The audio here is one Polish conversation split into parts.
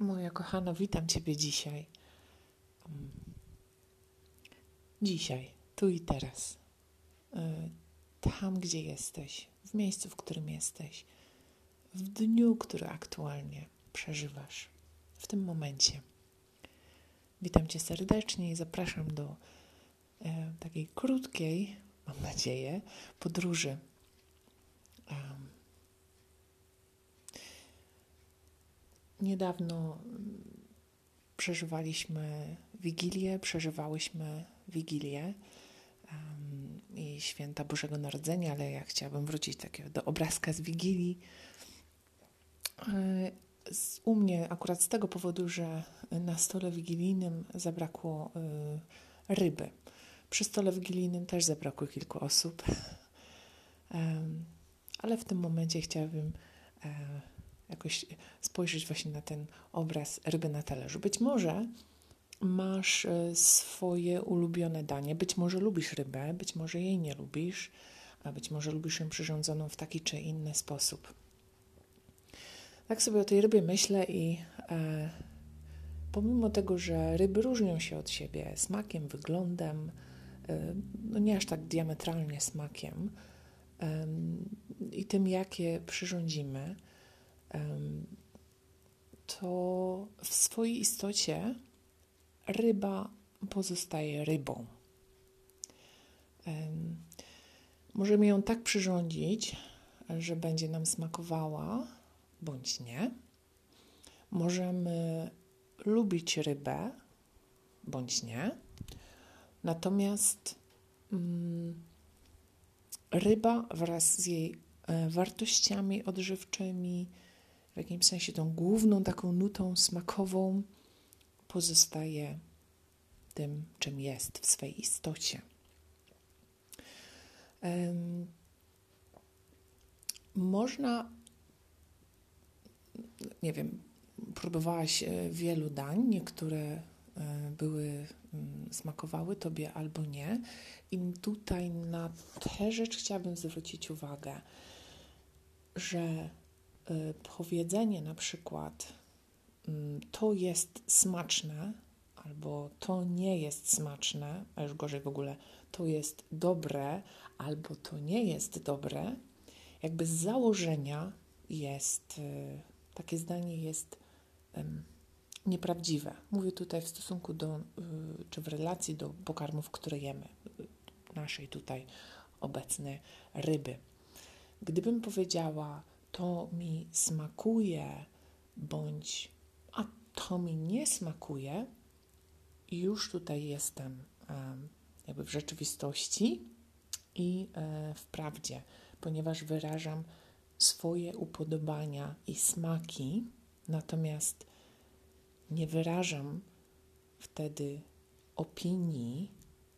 Moja kochana, witam Ciebie dzisiaj. Dzisiaj, tu i teraz. Y, tam, gdzie jesteś, w miejscu, w którym jesteś, w dniu, który aktualnie przeżywasz, w tym momencie. Witam Cię serdecznie i zapraszam do e, takiej krótkiej, mam nadzieję, podróży. Niedawno mm, przeżywaliśmy Wigilię, przeżywałyśmy Wigilię um, i święta Bożego Narodzenia, ale ja chciałabym wrócić takiego do obrazka z Wigilii. E, z, u mnie akurat z tego powodu, że na stole wigilijnym zabrakło y, ryby. Przy stole wigilijnym też zabrakło kilku osób, um, ale w tym momencie chciałabym e, jakoś spojrzeć właśnie na ten obraz ryby na talerzu. Być może masz e, swoje ulubione danie, być może lubisz rybę, być może jej nie lubisz, a być może lubisz ją przyrządzoną w taki czy inny sposób. Tak sobie o tej rybie myślę i e, pomimo tego, że ryby różnią się od siebie smakiem, wyglądem, e, no nie aż tak diametralnie smakiem e, i tym, jakie przyrządzimy, to w swojej istocie ryba pozostaje rybą. Możemy ją tak przyrządzić, że będzie nam smakowała, bądź nie. Możemy lubić rybę, bądź nie. Natomiast mm, ryba wraz z jej e, wartościami odżywczymi, jakimś sensie tą główną taką nutą smakową pozostaje tym, czym jest w swej istocie. Um, można, nie wiem, próbowałaś e, wielu dań, niektóre e, były, mm, smakowały tobie albo nie. I tutaj na tę rzecz chciałabym zwrócić uwagę, że powiedzenie na przykład mm, to jest smaczne, albo to nie jest smaczne, a już gorzej w ogóle, to jest dobre, albo to nie jest dobre, jakby z założenia jest, y, takie zdanie jest nieprawdziwe. Mówię tutaj w stosunku do, y, czy w relacji do pokarmów, które jemy, naszej tutaj obecnej ryby. Gdybym powiedziała, to mi smakuje, bądź a to mi nie smakuje, już tutaj jestem jakby w rzeczywistości i e, w prawdzie, ponieważ wyrażam swoje upodobania i smaki, natomiast nie wyrażam wtedy opinii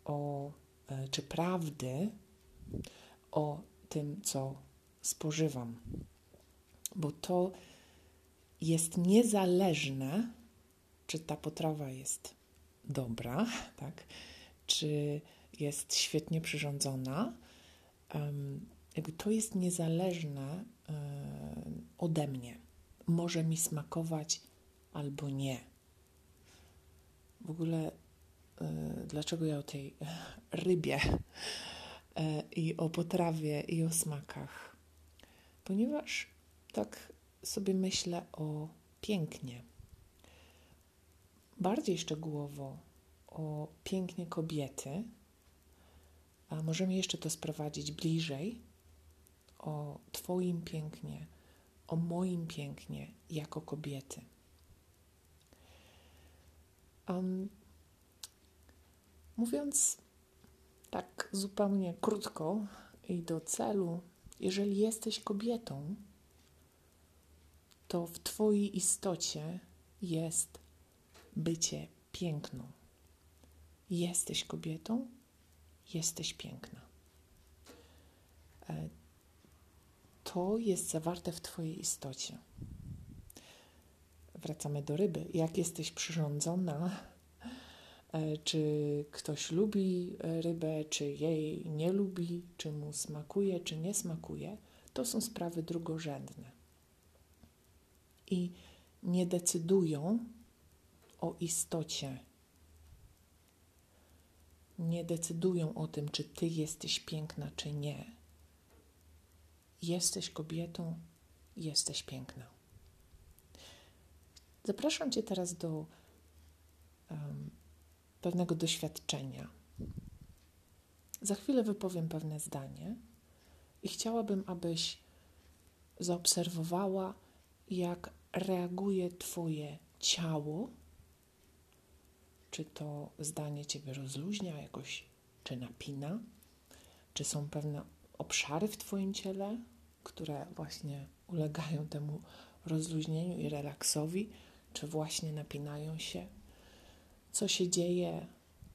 o, e, czy prawdy o tym, co spożywam bo to jest niezależne, czy ta potrawa jest dobra, tak? czy jest świetnie przyrządzona. To jest niezależne um, ode mnie. Może mi smakować albo nie. W ogóle, y, dlaczego ja o tej rybie y, i o potrawie i o smakach? Ponieważ tak sobie myślę o pięknie. Bardziej szczegółowo o pięknie kobiety, a możemy jeszcze to sprowadzić bliżej o Twoim pięknie, o moim pięknie jako kobiety. Um, mówiąc tak zupełnie krótko i do celu, jeżeli jesteś kobietą, to w Twojej istocie jest bycie piękną. Jesteś kobietą, jesteś piękna. E, to jest zawarte w Twojej istocie. Wracamy do ryby. Jak jesteś przyrządzona, e, czy ktoś lubi rybę, czy jej nie lubi, czy mu smakuje, czy nie smakuje, to są sprawy drugorzędne. I nie decydują o istocie. Nie decydują o tym, czy ty jesteś piękna, czy nie. Jesteś kobietą, jesteś piękna. Zapraszam Cię teraz do um, pewnego doświadczenia. Za chwilę wypowiem pewne zdanie i chciałabym, abyś zaobserwowała, jak reaguje Twoje ciało. Czy to zdanie Ciebie rozluźnia jakoś, czy napina? Czy są pewne obszary w Twoim ciele, które właśnie ulegają temu rozluźnieniu i relaksowi, czy właśnie napinają się? Co się dzieje,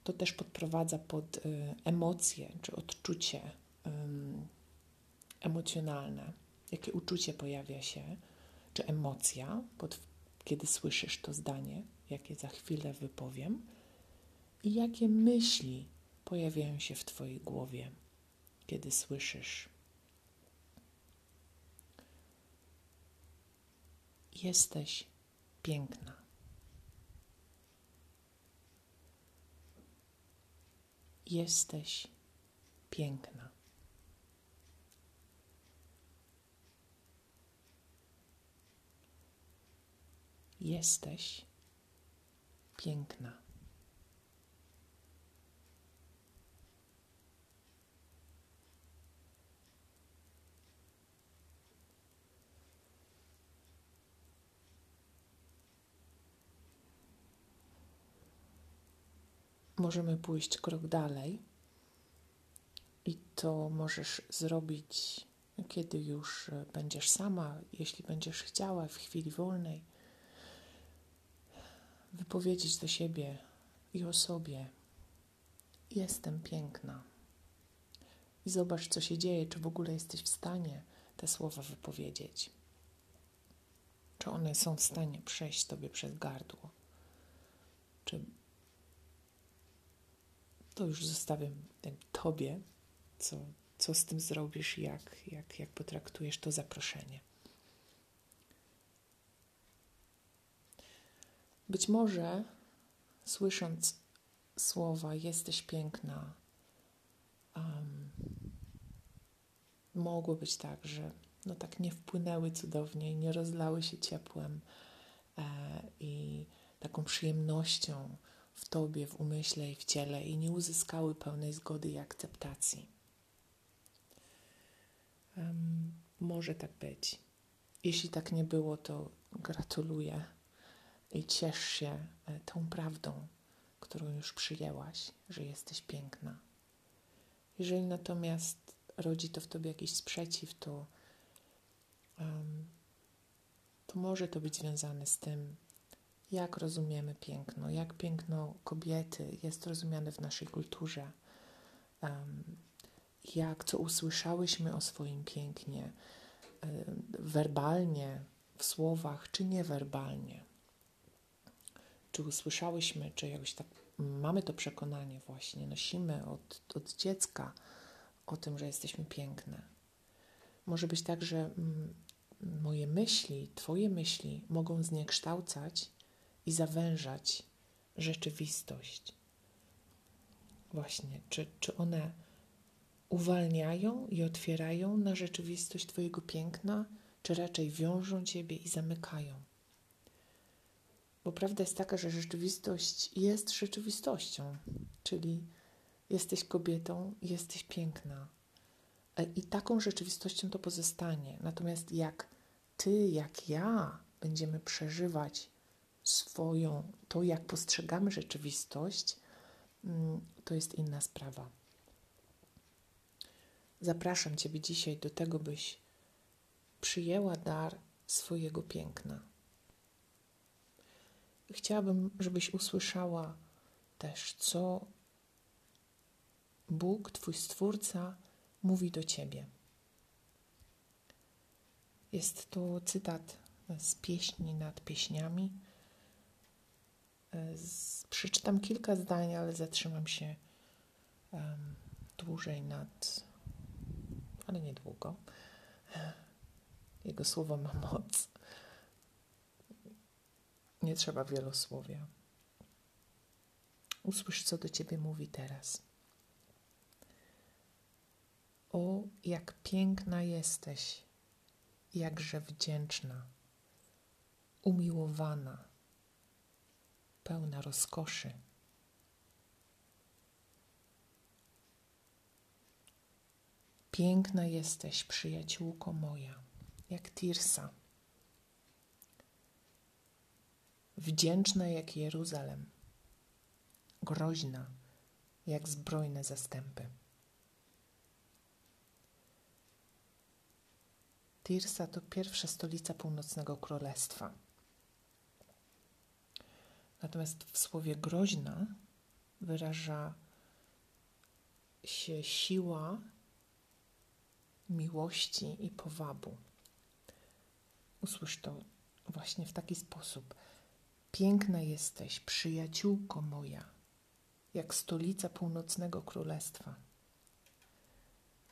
to też podprowadza pod y, emocje czy odczucie y, emocjonalne. Jakie uczucie pojawia się, czy emocja, pod, kiedy słyszysz to zdanie, jakie za chwilę wypowiem, i jakie myśli pojawiają się w Twojej głowie, kiedy słyszysz Jesteś piękna. Jesteś piękna. Jesteś piękna. możemy pójść krok dalej i to możesz zrobić, kiedy już będziesz sama, jeśli będziesz chciała, w chwili wolnej. Wypowiedzieć do siebie i o sobie: Jestem piękna. I zobacz, co się dzieje, czy w ogóle jesteś w stanie te słowa wypowiedzieć. Czy one są w stanie przejść tobie przez gardło? Czy to już zostawiam Tobie, co, co z tym zrobisz, jak, jak, jak potraktujesz to zaproszenie. Być może słysząc słowa jesteś piękna, um, mogło być tak, że no tak nie wpłynęły cudownie nie rozlały się ciepłem e, i taką przyjemnością w Tobie, w umyśle i w ciele i nie uzyskały pełnej zgody i akceptacji. Um, może tak być. Jeśli tak nie było, to gratuluję i ciesz się e, tą prawdą, którą już przyjęłaś, że jesteś piękna. Jeżeli natomiast rodzi to w tobie jakiś sprzeciw, to, um, to może to być związane z tym, jak rozumiemy piękno, jak piękno kobiety jest rozumiane w naszej kulturze, jak co usłyszałyśmy o swoim pięknie, werbalnie, w słowach, czy niewerbalnie. Czy usłyszałyśmy, czy jakoś tak mamy to przekonanie właśnie, nosimy od, od dziecka o tym, że jesteśmy piękne. Może być tak, że mm, moje myśli, Twoje myśli mogą zniekształcać i zawężać rzeczywistość. Właśnie, czy, czy one uwalniają i otwierają na rzeczywistość Twojego piękna, czy raczej wiążą Ciebie i zamykają? Bo prawda jest taka, że rzeczywistość jest rzeczywistością, czyli jesteś kobietą, jesteś piękna. E, I taką rzeczywistością to pozostanie. Natomiast jak Ty, jak ja będziemy przeżywać swoją, to jak postrzegamy rzeczywistość, mm, to jest inna sprawa. Zapraszam Ciebie dzisiaj do tego, byś przyjęła dar swojego piękna. Chciałabym, żebyś usłyszała też, co Bóg, Twój Stwórca, mówi do Ciebie. Jest to cytat z pieśni nad pieśniami przeczytam kilka zdań, ale zatrzymam się um, dłużej nad, ale niedługo. Jego słowo ma moc. Nie trzeba wielosłowia. Usłysz, co do ciebie mówi teraz. O, jak piękna jesteś, jakże wdzięczna, umiłowana, pełna rozkoszy. Piękna jesteś, przyjaciółko moja, jak Tirsa. Wdzięczna jak Jeruzalem, groźna jak zbrojne zastępy. Tirsa to pierwsza stolica północnego królestwa. Natomiast w słowie groźna wyraża się siła miłości i powabu. Usłysz to właśnie w taki sposób. Piękna jesteś, przyjaciółko moja, jak stolica północnego królestwa.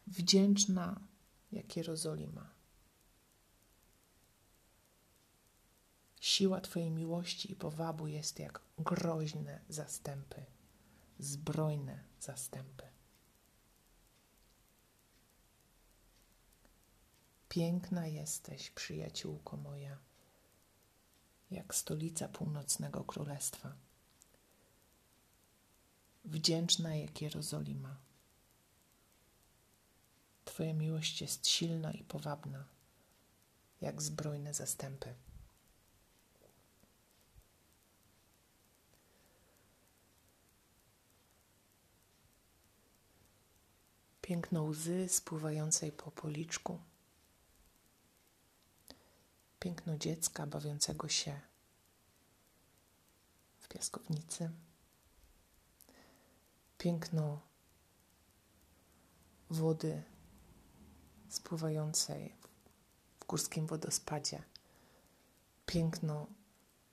Wdzięczna jak Jerozolima. Siła Twojej miłości i powabu jest jak groźne zastępy, zbrojne zastępy. Piękna jesteś, przyjaciółko moja, jak stolica północnego królestwa. Wdzięczna jak Jerozolima. Twoja miłość jest silna i powabna, jak zbrojne zastępy. Piękno łzy spływającej po policzku piękno dziecka bawiącego się w piaskownicy, piękno wody spływającej w górskim wodospadzie, piękno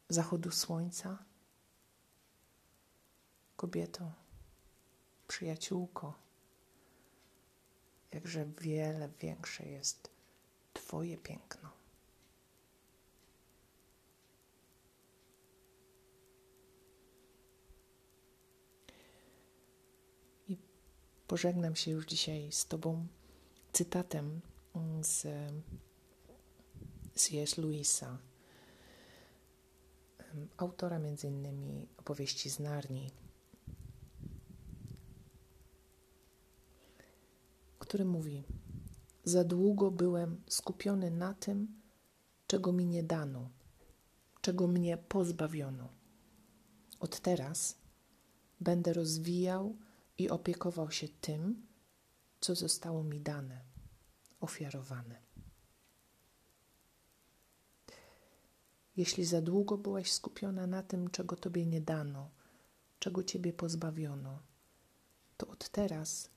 zachodu słońca. Kobieto, przyjaciółko, jakże wiele większe jest Twoje piękno. Pożegnam się już dzisiaj z Tobą cytatem z C.S. Lewisa, autora między innymi opowieści z Narni, który mówi: Za długo byłem skupiony na tym, czego mi nie dano, czego mnie pozbawiono. Od teraz będę rozwijał i opiekował się tym, co zostało mi dane, ofiarowane. Jeśli za długo byłaś skupiona na tym, czego tobie nie dano, czego ciebie pozbawiono, to od teraz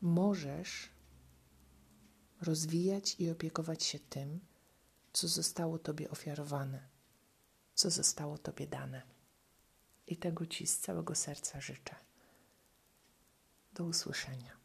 możesz rozwijać i opiekować się tym, co zostało tobie ofiarowane, co zostało tobie dane. I tego ci z całego serca życzę. Do usłyszenia.